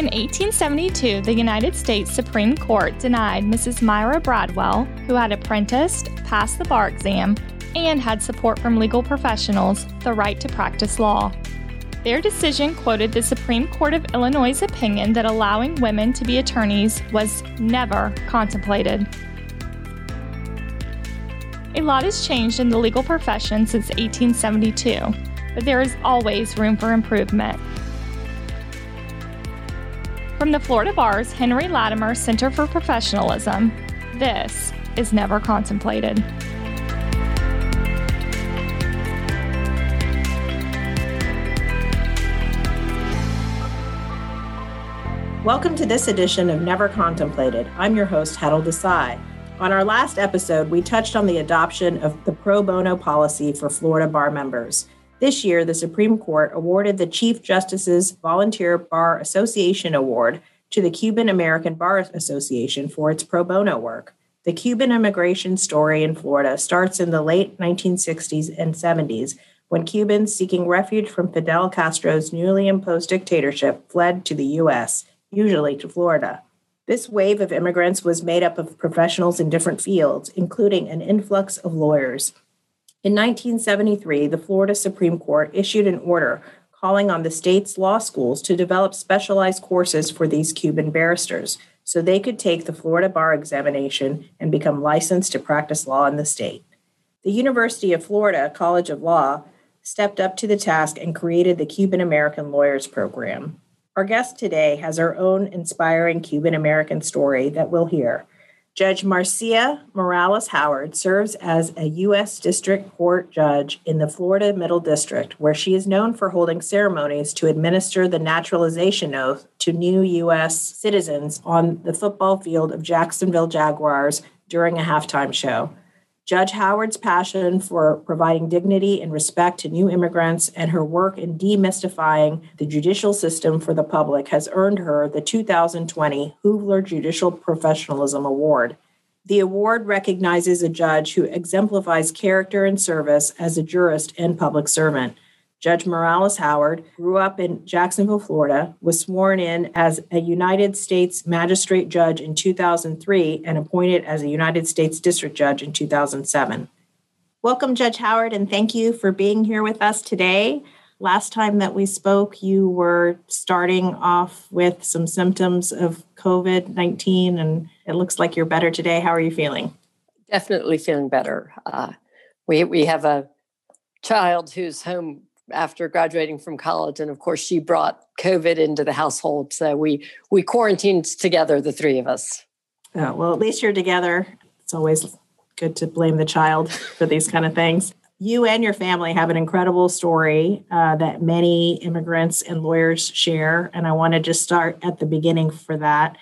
In 1872, the United States Supreme Court denied Mrs. Myra Bradwell, who had apprenticed, passed the bar exam, and had support from legal professionals, the right to practice law. Their decision quoted the Supreme Court of Illinois' opinion that allowing women to be attorneys was never contemplated. A lot has changed in the legal profession since 1872, but there is always room for improvement. From the Florida Bar's Henry Latimer Center for Professionalism, this is Never Contemplated. Welcome to this edition of Never Contemplated. I'm your host, Hetal Desai. On our last episode, we touched on the adoption of the pro bono policy for Florida bar members. This year, the Supreme Court awarded the Chief Justice's Volunteer Bar Association Award to the Cuban American Bar Association for its pro bono work. The Cuban immigration story in Florida starts in the late 1960s and 70s when Cubans seeking refuge from Fidel Castro's newly imposed dictatorship fled to the U.S usually to Florida. This wave of immigrants was made up of professionals in different fields, including an influx of lawyers. In 1973, the Florida Supreme Court issued an order calling on the state's law schools to develop specialized courses for these Cuban barristers so they could take the Florida bar examination and become licensed to practice law in the state. The University of Florida College of Law stepped up to the task and created the Cuban American Lawyers Program. Our guest today has her own inspiring Cuban American story that we'll hear. Judge Marcia Morales Howard serves as a U.S. District Court judge in the Florida Middle District, where she is known for holding ceremonies to administer the naturalization oath to new U.S. citizens on the football field of Jacksonville Jaguars during a halftime show. Judge Howard's passion for providing dignity and respect to new immigrants and her work in demystifying the judicial system for the public has earned her the 2020 Hoeveler Judicial Professionalism Award. The award recognizes a judge who exemplifies character and service as a jurist and public servant. Judge Morales Howard grew up in Jacksonville, Florida, was sworn in as a United States Magistrate Judge in 2003, and appointed as a United States District Judge in 2007. Welcome, Judge Howard, and thank you for being here with us today. Last time that we spoke, you were starting off with some symptoms of COVID 19, and it looks like you're better today. How are you feeling? Definitely feeling better. Uh, we, we have a child who's home after graduating from college and of course she brought covid into the household so we we quarantined together the three of us. Oh, well at least you're together. It's always good to blame the child for these kind of things. You and your family have an incredible story uh, that many immigrants and lawyers share and i want to just start at the beginning for that.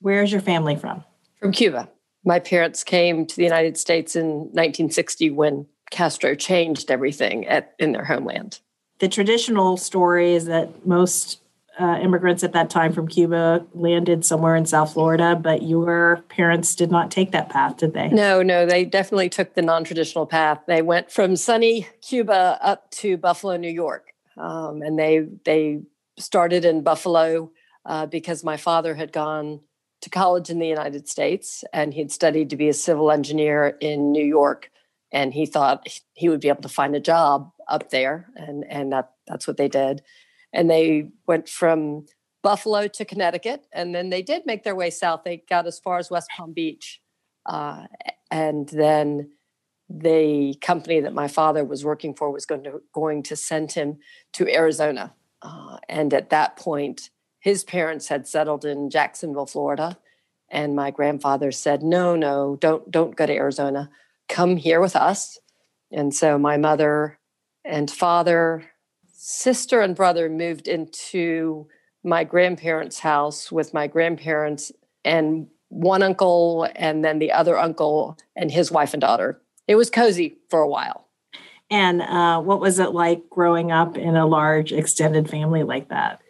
Where's your family from? From cuba. My parents came to the united states in 1960 when castro changed everything at, in their homeland the traditional story is that most uh, immigrants at that time from Cuba landed somewhere in South Florida, but your parents did not take that path, did they? No, no, they definitely took the non traditional path. They went from sunny Cuba up to Buffalo, New York. Um, and they, they started in Buffalo uh, because my father had gone to college in the United States and he'd studied to be a civil engineer in New York. And he thought he would be able to find a job up there, and and that that's what they did. And they went from Buffalo to Connecticut, and then they did make their way south. They got as far as West Palm Beach, uh, and then the company that my father was working for was going to going to send him to Arizona. Uh, and at that point, his parents had settled in Jacksonville, Florida, and my grandfather said, "No, no, don't don't go to Arizona. Come here with us." And so my mother and father, sister, and brother moved into my grandparents' house with my grandparents and one uncle, and then the other uncle and his wife and daughter. It was cozy for a while. And uh, what was it like growing up in a large extended family like that?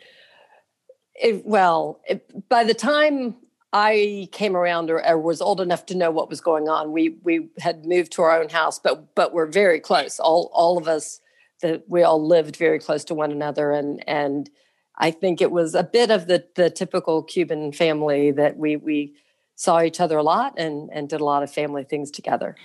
It, well, it, by the time I came around or, or, was old enough to know what was going on. We we had moved to our own house, but but we're very close. All all of us that we all lived very close to one another, and and I think it was a bit of the the typical Cuban family that we we saw each other a lot and and did a lot of family things together.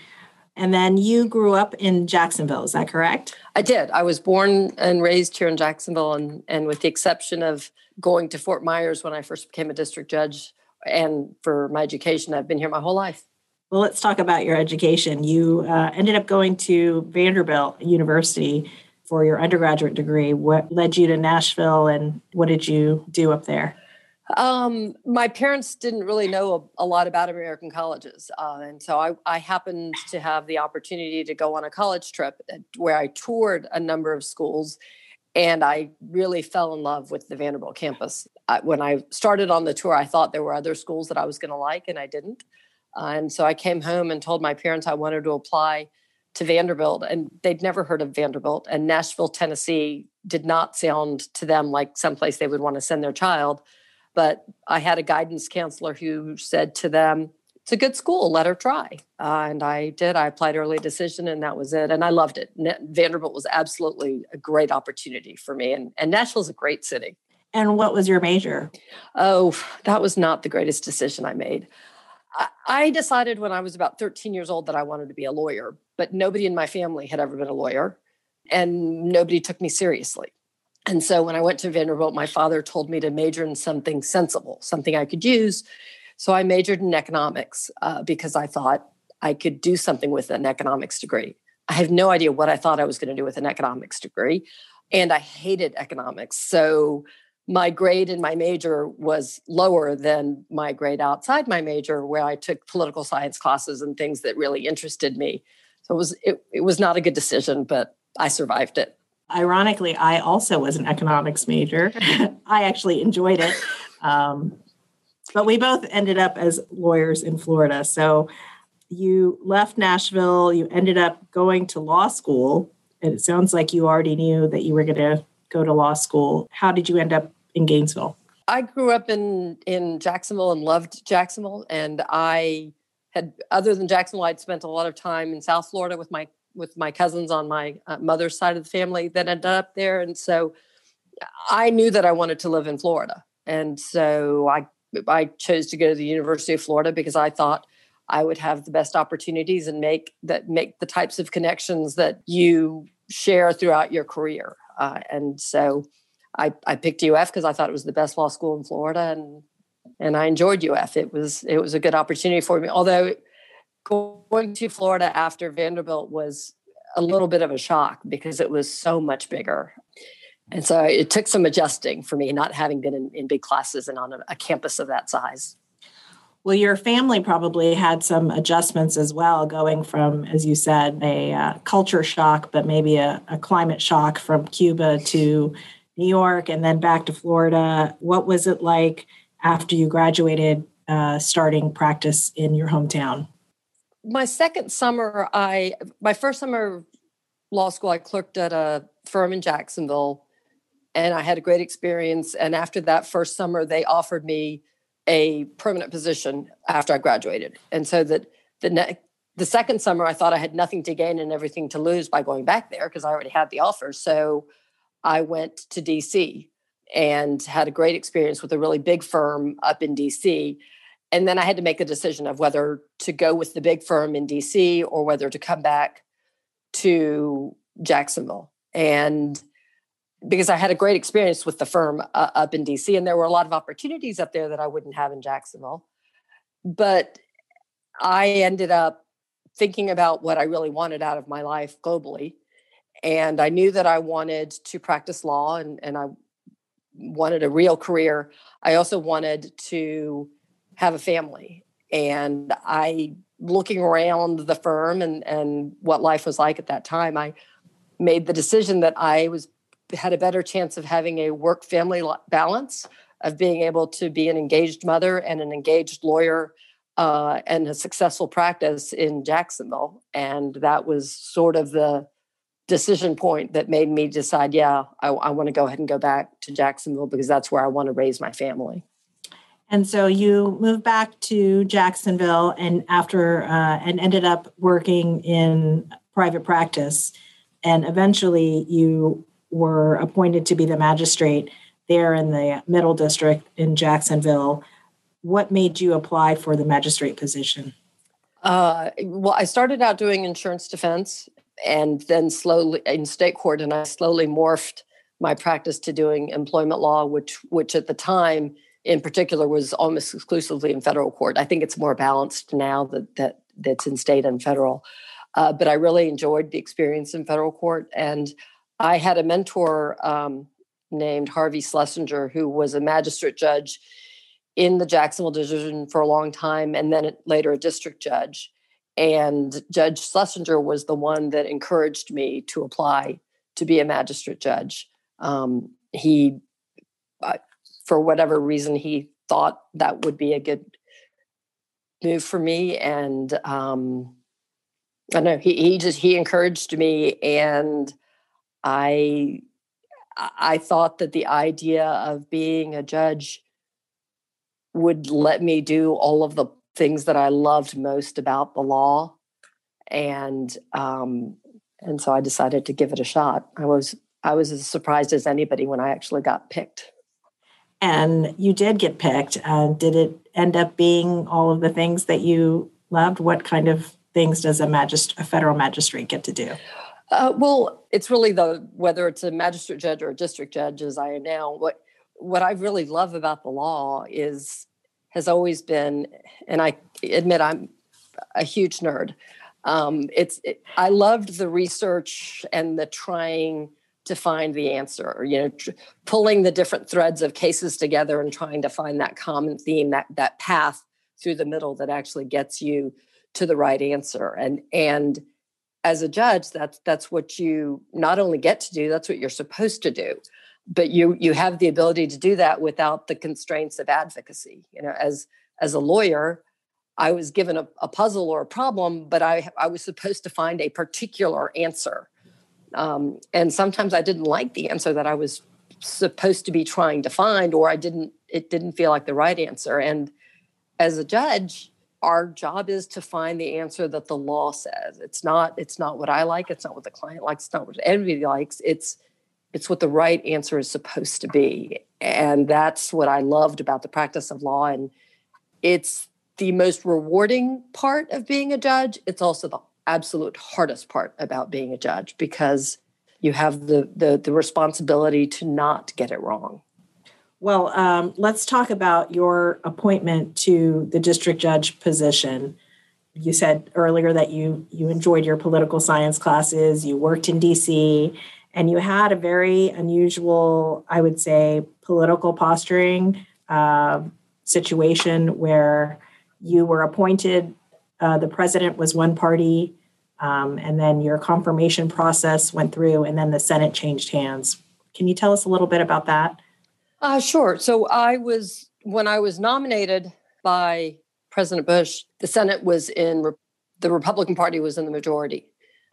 And then you grew up in Jacksonville, is that correct? I did. I was born and raised here in Jacksonville, and, and with the exception of going to Fort Myers when I first became a district judge and for my education, I've been here my whole life. Well, let's talk about your education. You uh, ended up going to Vanderbilt University for your undergraduate degree. What led you to Nashville, and what did you do up there? Um, my parents didn't really know a, a lot about American colleges. Uh, and so I, I, happened to have the opportunity to go on a college trip uh, where I toured a number of schools. And I really fell in love with the Vanderbilt campus. I, when I started on the tour, I thought there were other schools that I was going to like, and I didn't. Uh, and so I came home and told my parents I wanted to apply to Vanderbilt, and they'd never heard of Vanderbilt. And Nashville, Tennessee did not sound to them like someplace they would want to send their child. But I had a guidance counselor who said to them, it's a good school, let her try. Uh, and I did. I applied early decision, and that was it. And I loved it. Vanderbilt was absolutely a great opportunity for me. And, and Nashville's a great city. And what was your major? Oh, that was not the greatest decision I made. I, I decided when I was about 13 years old that I wanted to be a lawyer, but nobody in my family had ever been a lawyer, and nobody took me seriously. And so when I went to Vanderbilt, my father told me to major in something sensible, something I could use. So I majored in economics uh, because I thought I could do something with an economics degree. I have no idea what I thought I was going to do with an economics degree. And I hated economics. So my grade in my major was lower than my grade outside my major, where I took political science classes and things that really interested me. So it was it, it was not a good decision, but I survived it. Ironically, I also was an economics major. I actually enjoyed it. Um, but we both ended up as lawyers in Florida. So you left Nashville, you ended up going to law school. And it sounds like you already knew that you were going to go to law school. How did you end up in Gainesville? I grew up in in Jacksonville and loved Jacksonville and I had other than Jacksonville I'd spent a lot of time in South Florida with my with my cousins on my uh, mother's side of the family that ended up there. And so I knew that I wanted to live in Florida. And so I, I chose to go to the University of Florida because I thought I would have the best opportunities and make that make the types of connections that you share throughout your career. Uh, and so I, I picked UF because I thought it was the best law school in Florida and and I enjoyed UF. It was it was a good opportunity for me. Although going to Florida after Vanderbilt was a little bit of a shock because it was so much bigger. And so it took some adjusting for me, not having been in, in big classes and on a, a, campus of that size. Well, your family probably had some adjustments as well, going from, as you said, a uh, culture shock, but maybe a, a climate shock from Cuba to New York and then back to Florida. What was it like after you graduated, uh, starting practice in your hometown? my second summer, I my first summer law school, I clerked at a firm in Jacksonville, and I had a great experience. And after that first summer, they offered me a permanent position after I graduated. And so that the ne- the second summer, I thought I had nothing to gain and everything to lose by going back there because I already had the offer. So I went to DC and had a great experience with a really big firm up in DC and then I had to make a decision of whether to go with the big firm in DC or whether to come back to Jacksonville. And because I had a great experience with the firm uh, up in DC, and there were a lot of opportunities up there that I wouldn't have in Jacksonville. But I ended up thinking about what I really wanted out of my life globally. And I knew that I wanted to practice law and, and I wanted a real career. I also wanted to have a family. And I, looking around the firm and, and what life was like at that time, I made the decision that I was had a better chance of having a work family balance, of being able to be an engaged mother and an engaged lawyer uh, and a successful practice in Jacksonville. And that was sort of the decision point that made me decide, yeah, I, I want to go ahead and go back to Jacksonville because that's where I want to raise my family. And so you moved back to Jacksonville and after uh, and ended up working in private practice. And eventually you were appointed to be the magistrate there in the Middle District in Jacksonville. What made you apply for the magistrate position? Uh, well, I started out doing insurance defense and then slowly in state court, and I slowly morphed my practice to doing employment law, which which at the time in particular was almost exclusively in federal court. I think it's more balanced now that that that's in state and federal. Uh, but I really enjoyed the experience in federal court, and I had a mentor um, named Harvey Schlesinger, who was a magistrate judge in the Jacksonville division for a long time, and then later a district judge. And Judge Schlesinger was the one that encouraged me to apply to be a magistrate judge. Um, he, uh, for whatever reason, he thought that would be a good move for me, and um, I know he he just he encouraged me, and I I thought that the idea of being a judge would let me do all of the things that I loved most about the law, and um, and so I decided to give it a shot. I was I was as surprised as anybody when I actually got picked. And you did get picked. Uh, did it end up being all of the things that you loved? What kind of things does a magist- a federal magistrate get to do? Uh, well, it's really the whether it's a magistrate judge or a district judge, as I am now. What what I really love about the law is has always been, and I admit I'm a huge nerd. Um, it's it, I loved the research and the trying to find the answer. You know, tr- pulling the different threads of cases together and trying to find that common theme, that that path through the middle that actually gets you to the right answer. And and as a judge, that's that's what you not only get to do, that's what you're supposed to do. But you you have the ability to do that without the constraints of advocacy. You know, as as a lawyer, I was given a, a puzzle or a problem, but I I was supposed to find a particular answer. Um, and sometimes I didn't like the answer that I was supposed to be trying to find, or I didn't. It didn't feel like the right answer. And as a judge, our job is to find the answer that the law says. It's not it's not what i like it's not what the client likes it's not what anybody likes it's it's what the right answer is supposed to be. And that's what i loved about the practice of law and it's the most rewarding part of being a judge. It's also the absolute hardest part about being a judge because you have the the, the responsibility to not get it wrong well, um, let's talk about your appointment to the district judge position. You said earlier that you you enjoyed your political science classes. You worked in D.C. and you had a very unusual, I would say, political posturing uh, situation where you were appointed. Uh, the president was one party, um, and then your confirmation process went through, and then the Senate changed hands. Can you tell us a little bit about that? Uh, sure. So I was, when I was nominated by President Bush, the Senate was in, the Republican Party was in the majority.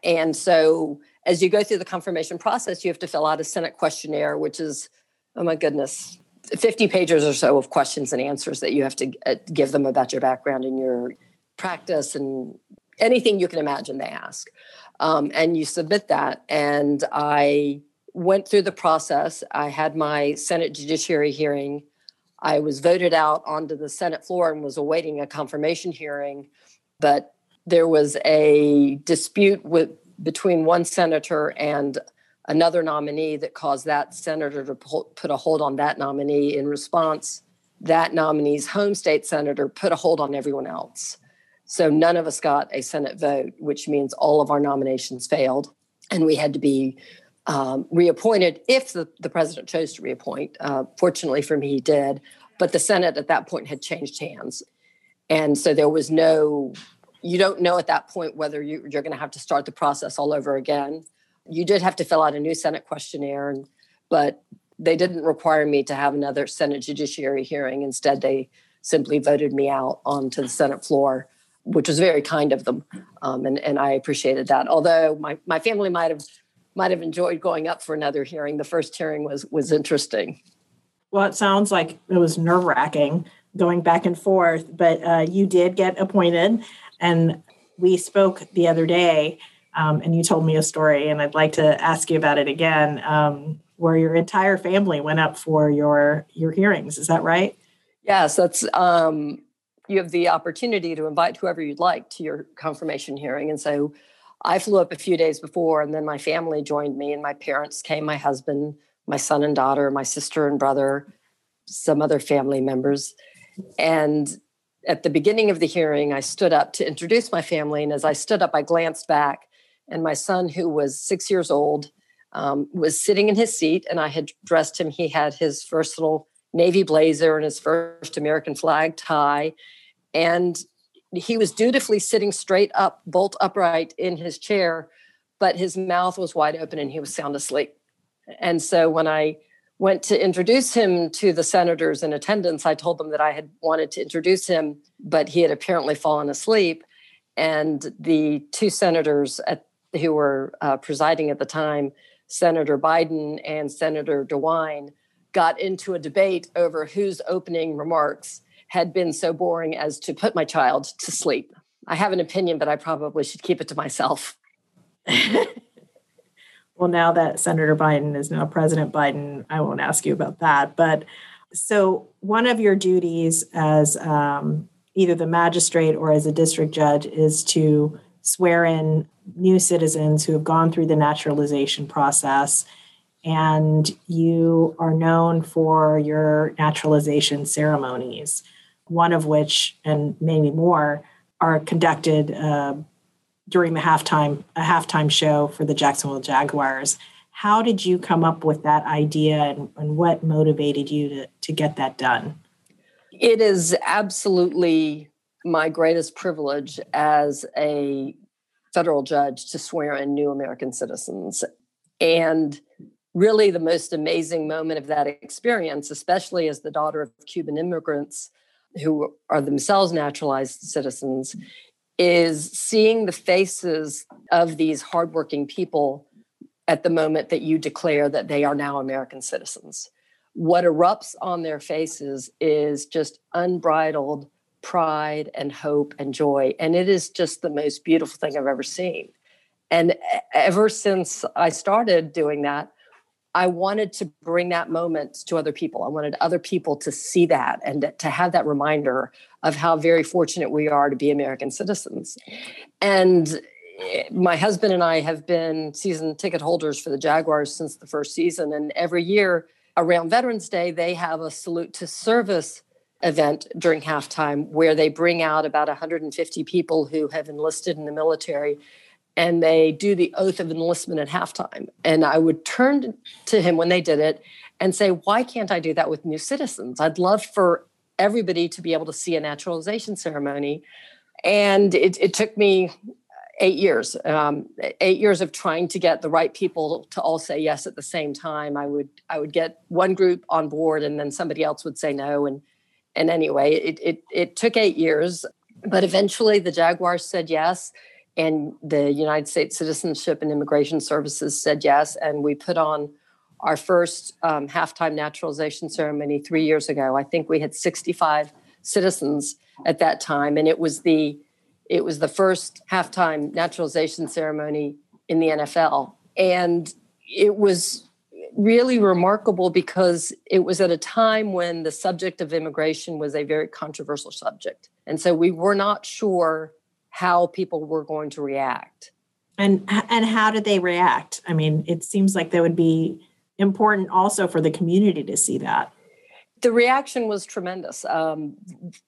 And so as you go through the confirmation process, you have to fill out a Senate questionnaire, which is, oh my goodness, 50 pages or so of questions and answers that you have to uh, give them about your background and your practice and anything you can imagine they ask. Um, and you submit that. And I went through the process. I had my Senate Judiciary hearing. I was voted out onto the Senate floor and was awaiting a confirmation hearing, but there was a dispute with between one senator and another nominee that caused that senator to put a hold on that nominee. In response, that nominee's home state senator put a hold on everyone else. So none of us got a Senate vote, which means all of our nominations failed. And we had to be um, reappointed if the, the president chose to reappoint. Uh, fortunately for me, he did. But the Senate at that point had changed hands. And so there was no, you don't know at that point whether you, you're going to have to start the process all over again. You did have to fill out a new Senate questionnaire, and, but they didn't require me to have another Senate Judiciary hearing. Instead, they simply voted me out onto the Senate floor, which was very kind of them. Um, and, and I appreciated that. Although my, my family might have might have enjoyed going up for another hearing. The first hearing was was interesting. Well, it sounds like it was nerve wracking going back and forth, but uh, you did get appointed, and we spoke the other day, um, and you told me a story, and I'd like to ask you about it again. Um, where your entire family went up for your your hearings. Is that right? Yes, that's um, you have the opportunity to invite whoever you'd like to your confirmation hearing, and so I flew up a few days before, and then my family joined me, and my parents came, my husband, my son and daughter, my sister and brother, some other family members, and at the beginning of the hearing, I stood up to introduce my family, and as I stood up, I glanced back, and my son, who was six years old, um, was sitting in his seat, and I had dressed him. He had his first little navy blazer and his first American flag tie, and he was dutifully sitting straight up, bolt upright in his chair, but his mouth was wide open and he was sound asleep. And so when I went to introduce him to the senators in attendance, I told them that I had wanted to introduce him, but he had apparently fallen asleep. And the two senators at, who were uh, presiding at the time, Senator Biden and Senator DeWine, got into a debate over whose opening remarks had been so boring as to put my child to sleep. I have an opinion, but I probably should keep it to myself. well, now that Senator Biden is now President Biden, I won't ask you about that. But so, one of your duties as um, either the magistrate or as a district judge is to swear in new citizens who have gone through the naturalization process. And you are known for your naturalization ceremonies one of which, and maybe more, are conducted uh, during the halftime a halftime show for the Jacksonville Jaguars. How did you come up with that idea, and, and what motivated you to to get that done? It is absolutely my greatest privilege as a federal judge to swear in new American citizens. And really, the most amazing moment of that experience, especially as the daughter of Cuban immigrants, who are themselves naturalized citizens is seeing the faces of these hardworking people at the moment that you declare that they are now American citizens. What erupts on their faces is just unbridled pride and hope and joy. And it is just the most beautiful thing I've ever seen. And ever since I started doing that, I wanted to bring that moment to other people. I wanted other people to see that and to have that reminder of how very fortunate we are to be American citizens. And eh, my husband and I have been season ticket holders for the Jaguars since the first season. And every year around Veterans Day, they have a salute to service event during halftime where they bring out about 150 people who have enlisted in the military and they do the oath of enlistment at halftime. And I would turn to him when they did it and say, Why can't I do that with new citizens? I'd love for everybody to be able to see a naturalization ceremony. And it, it took me eight years, um, eight years of trying to get the right people to all say yes at the same time. I would I would get one group on board, and then somebody else would say no. And and anyway, it it, it took eight years, but eventually the Jaguars said yes and the United States Citizenship and Immigration Services said yes, and we put on our first um, halftime naturalization ceremony three years ago. I think we had 65 citizens at that time, and it was the it was the first halftime naturalization ceremony in the NFL, and it was really remarkable because it was at a time when the subject of immigration was a very controversial subject, and so we were not sure how people were going to react. And and how did they react? I mean, it seems like that would be important also for the community to see that. The reaction was tremendous. Um,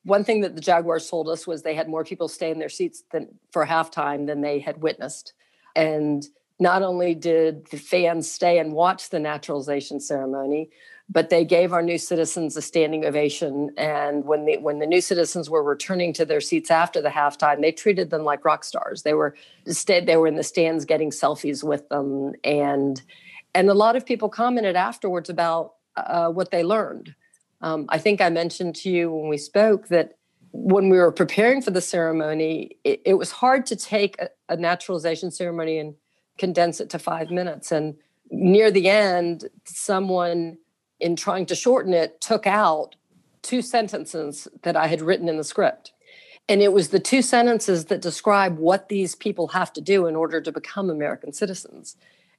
one thing that the Jaguars told us was they had more people stay in their seats than for halftime than they had witnessed, and not only did the fans stay and watch the naturalization ceremony, but they gave our new citizens a standing ovation. And when the when the new citizens were returning to their seats after the halftime, they treated them like rock stars. They were stayed they were in the stands getting selfies with them, and and a lot of people commented afterwards about uh, what they learned. Um, I think I mentioned to you when we spoke that when we were preparing for the ceremony, it, it was hard to take a, a naturalization ceremony and condense it to five minutes. And near the end, someone in trying to shorten it, took out two sentences that I had written in the script. And it was the two sentences that describe what these people have to do in order to become American citizens.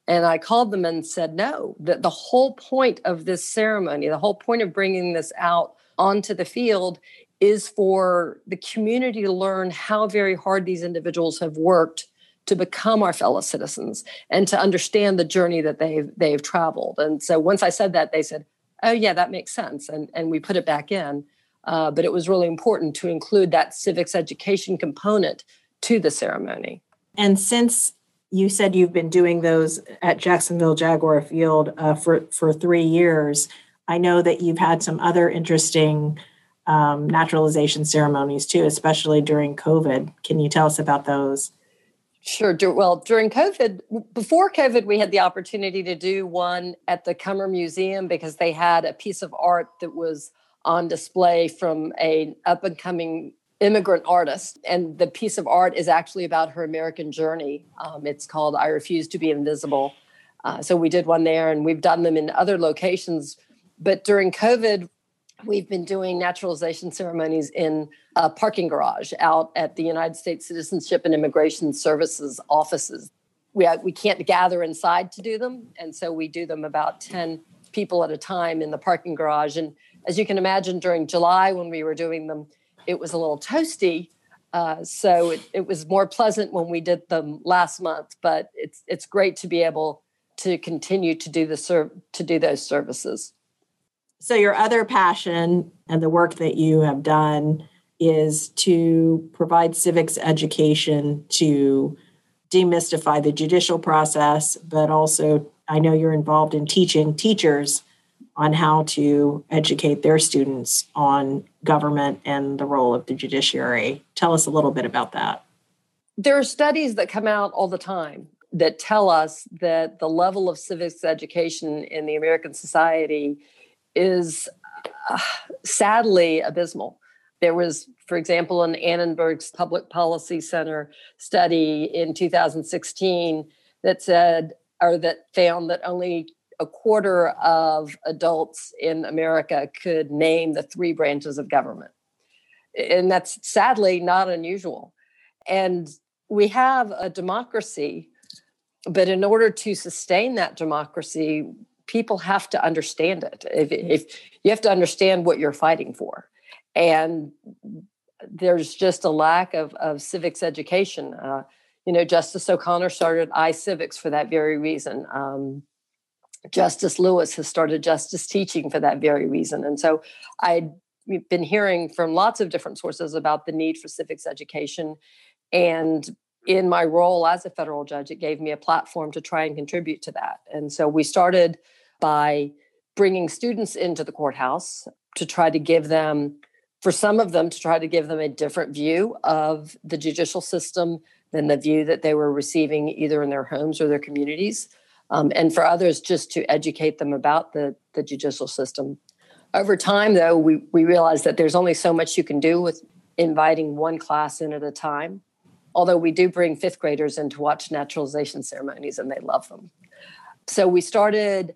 And I called them and said, no, that the whole point of this ceremony, the whole point of bringing this out onto the field is for the community to learn how very hard these individuals have worked to become our fellow citizens and to understand the journey that they've they've traveled. And so once I said that, they said, "Oh yeah, that makes sense," and and we put it back in. Uh, but it was really important to include that civics education component to the ceremony. And since you said you've been doing those at Jacksonville Jaguar Field uh, for for three years. I know that you've had some other interesting um, naturalization ceremonies too, especially during COVID. Can you tell us about those? Sure. Well, during COVID, before COVID, we had the opportunity to do one at the Cummer Museum because they had a piece of art that was on display from a up and coming immigrant artist, and the piece of art is actually about her American journey. Um, it's called "I Refuse to Be Invisible." Uh, so we did one there, and we've done them in other locations. But during COVID, we've been doing naturalization ceremonies in a parking garage out at the United States Citizenship and Immigration Services offices. We, we can't gather inside to do them, and so we do them about 10 people at a time in the parking garage. And as you can imagine, during July when we were doing them, it was a little toasty. Uh, so it, it, was more pleasant when we did them last month, but it's it's great to be able to continue to do the serv- to do those services. So your other passion and the work that you have done is to provide civics education to demystify the judicial process, but also I know you're involved in teaching teachers on how to educate their students on government and the role of the judiciary. Tell us a little bit about that. There are studies that come out all the time that tell us that the level of civics education in the American society is uh, sadly abysmal. There was, for example, an Annenberg's Public Policy Center study in 2016 that said, or that found that only a quarter of adults in America could name the three branches of government. And that's sadly not unusual. And we have a democracy, but in order to sustain that democracy, people have to understand it. If, if you have to understand what you're fighting for. And there's just a lack of, of civics education. Uh, you know, Justice O'Connor started iCivics for that very reason. Um, Justice Lewis has started justice teaching for that very reason. And so I'd been hearing from lots of different sources about the need for civics education. And in my role as a federal judge, it gave me a platform to try and contribute to that. And so we started by bringing students into the courthouse to try to give them, for some of them, to try to give them a different view of the judicial system than the view that they were receiving either in their homes or their communities um, and for others just to educate them about the, the judicial system. Over time, though, we, we realized that there's only so much you can do with inviting one class in at a time. Although we do bring fifth graders in to watch naturalization ceremonies and they love them. So we started,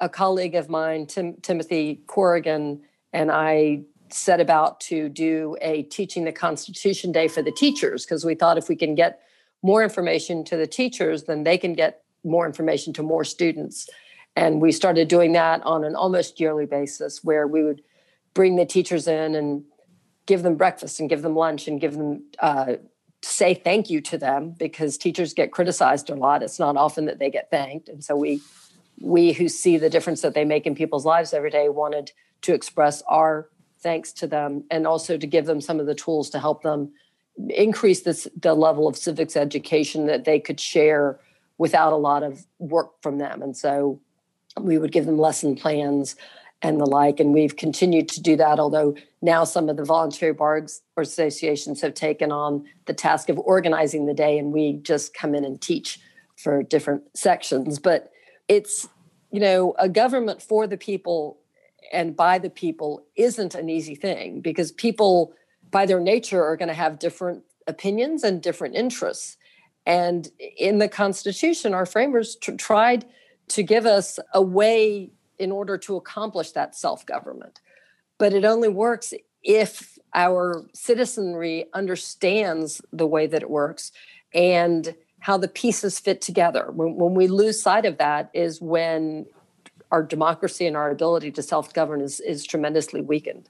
a colleague of mine, Tim, Timothy Corrigan, and I set about to do a Teaching the Constitution Day for the teachers because we thought if we can get more information to the teachers, then they can get more information to more students. And we started doing that on an almost yearly basis where we would bring the teachers in and give them breakfast and give them lunch and give them uh, say thank you to them because teachers get criticized a lot. It's not often that they get thanked. And so we we who see the difference that they make in people's lives every day wanted to express our thanks to them and also to give them some of the tools to help them increase this the level of civics education that they could share without a lot of work from them. And so we would give them lesson plans and the like. And we've continued to do that, although now some of the voluntary bar associations have taken on the task of organizing the day, and we just come in and teach for different sections. But it's, you know, a government for the people and by the people isn't an easy thing because people, by their nature, are going to have different opinions and different interests. And in the Constitution, our framers tried to give us a way in order to accomplish that self government. But it only works if our citizenry understands the way that it works and how the pieces fit together. When, when we lose sight of that is when our democracy and our ability to self-govern is, is tremendously weakened.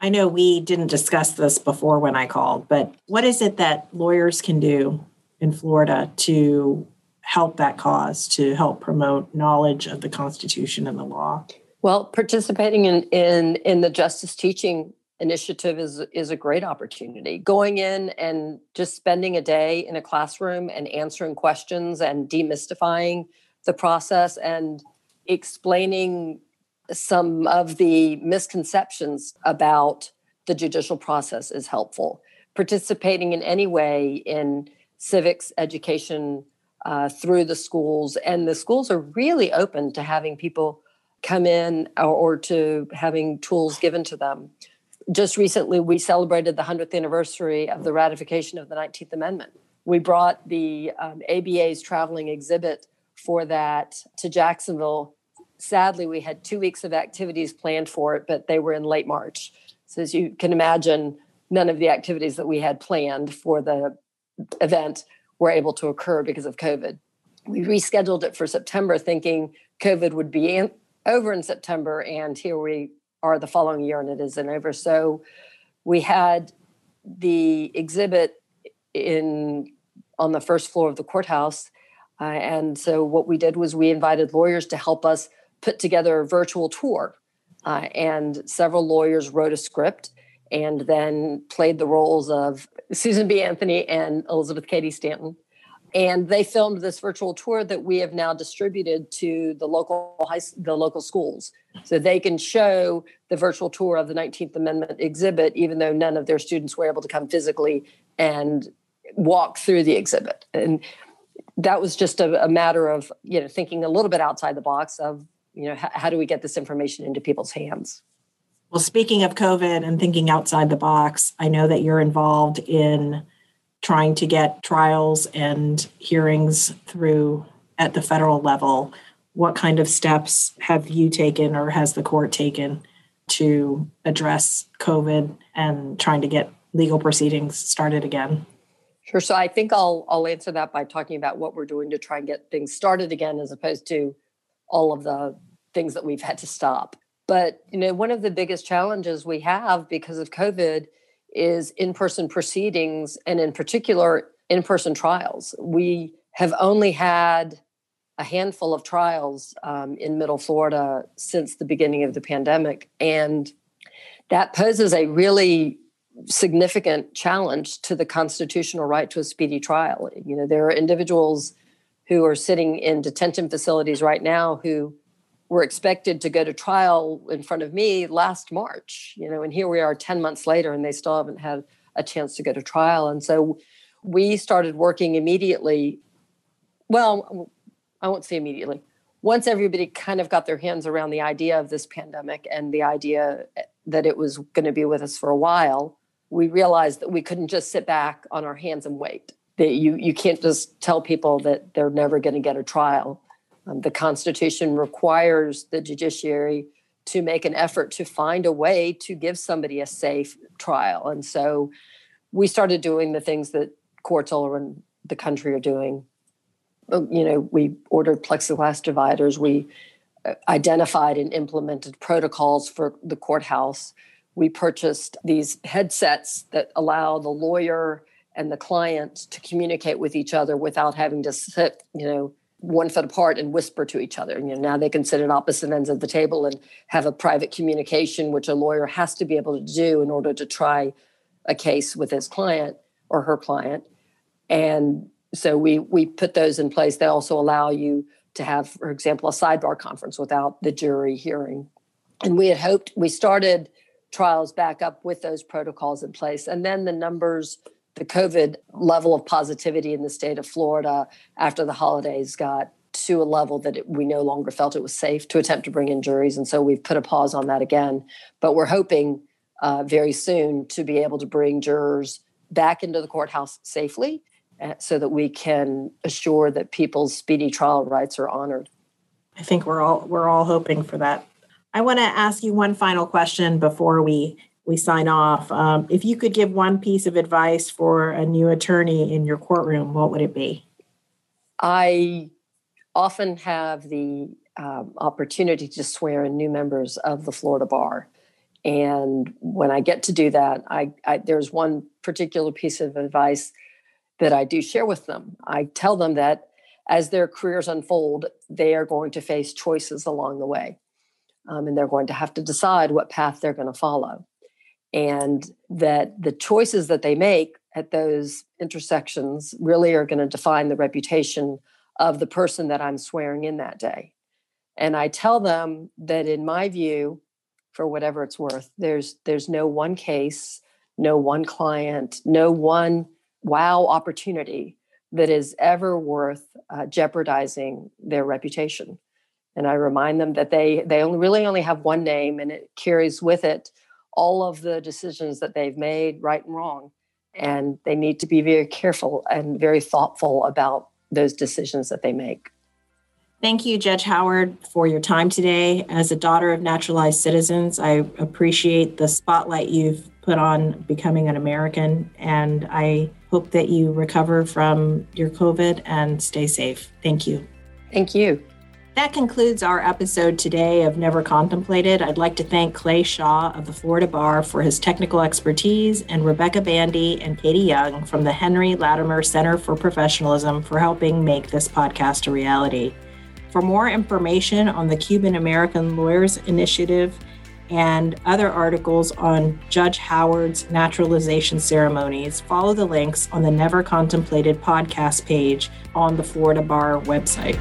I know we didn't discuss this before when I called, but what is it that lawyers can do in Florida to help that cause, to help promote knowledge of the Constitution and the law? Well, participating in in in the justice teaching initiative is is a great opportunity. Going in and just spending a day in a classroom and answering questions and demystifying the process and explaining some of the misconceptions about the judicial process is helpful. Participating in any way in civics education uh, through the schools, and the schools are really open to having people come in or, or to having tools given to them. Just recently, we celebrated the 100th anniversary of the ratification of the 19th Amendment. We brought the um, ABA's traveling exhibit for that to Jacksonville. Sadly, we had two weeks of activities planned for it, but they were in late March. So, as you can imagine, none of the activities that we had planned for the event were able to occur because of COVID. We rescheduled it for September, thinking COVID would be over in September, and here we are the following year, and it isn't over. So we had the exhibit in on the first floor of the courthouse, uh, and so what we did was we invited lawyers to help us put together a virtual tour, uh, and several lawyers wrote a script and then played the roles of Susan B. Anthony and Elizabeth Cady Stanton. And they filmed this virtual tour that we have now distributed to the local high, the local schools, so they can show the virtual tour of the 19th Amendment exhibit, even though none of their students were able to come physically and walk through the exhibit. And that was just a, a matter of you know thinking a little bit outside the box of you know how, how do we get this information into people's hands. Well, speaking of COVID and thinking outside the box, I know that you're involved in trying to get trials and hearings through at the federal level. What kind of steps have you taken or has the court taken to address COVID and trying to get legal proceedings started again? Sure. So I think I'll I'll answer that by talking about what we're doing to try and get things started again as opposed to all of the things that we've had to stop. But you know, one of the biggest challenges we have because of COVID is in-person proceedings and in particular in-person trials. We have only had a handful of trials um, in Middle Florida since the beginning of the pandemic, and that poses a really significant challenge to the constitutional right to a speedy trial. You know, there are individuals who are sitting in detention facilities right now who were expected to go to trial in front of me last March, you know, and here we are 10 months later and they still haven't had a chance to go to trial. And so we started working immediately. Well, I won't say immediately. Once everybody kind of got their hands around the idea of this pandemic and the idea eh, that it was going to be with us for a while, we realized that we couldn't just sit back on our hands and wait. That you you can't just tell people that they're never going to get a trial um, the Constitution requires the judiciary to make an effort to find a way to give somebody a safe trial. And so we started doing the things that courts all around the country are doing. You know, we ordered plexiglass dividers, we uh, identified and implemented protocols for the courthouse. We purchased these headsets that allow the lawyer and the client to communicate with each other without having to sit, you know, one foot apart and whisper to each other. You know, now they can sit at opposite ends of the table and have a private communication, which a lawyer has to be able to do in order to try a case with his client or her client. And so we we put those in place. They also allow you to have, for example, a sidebar conference without the jury hearing. And we had hoped we started trials back up with those protocols in place. And then the numbers the COVID level of positivity in the state of Florida after the holidays got to a level that it, we no longer felt it was safe to attempt to bring in juries. And so we've put a pause on that again. But we're hoping uh, very soon to be able to bring jurors back into the courthouse safely uh, so that we can assure that people's speedy trial rights are honored. I think we're all we're all hoping for that. I want to ask you one final question before we we sign off. Um, if you could give one piece of advice for a new attorney in your courtroom, what would it be? I often have the um, opportunity to swear in new members of the Florida Bar. And when I get to do that, I, I, there's one particular piece of advice that I do share with them. I tell them that as their careers unfold, they are going to face choices along the way. Um, and they're going to have to decide what path they're going to follow. And that the choices that they make at those intersections really are going to define the reputation of the person that I'm swearing in that day. And I tell them that in my view, for whatever it's worth, there's there's no one case, no one client, no one wow opportunity that is ever worth uh, jeopardizing their reputation. And I remind them that they they only really only have one name, and it carries with it all of the decisions that they've made, right and wrong. And they need to be very careful and very thoughtful about those decisions that they make. Thank you, Judge Howard, for your time today. As a daughter of naturalized citizens, I appreciate the spotlight you've put on becoming an American, and I hope that you recover from your COVID and stay safe. Thank you. Thank you. That concludes our episode today of Never Contemplated. I'd like to thank Clay Shaw of the Florida Bar for his technical expertise and Rebecca Bandy and Katie Young from the Henry Latimer Center for Professionalism for helping make this podcast a reality. For more information on the Cuban American Lawyers Initiative and other articles on Judge Howard's naturalization ceremonies, follow the links on the Never Contemplated podcast page on the Florida Bar website.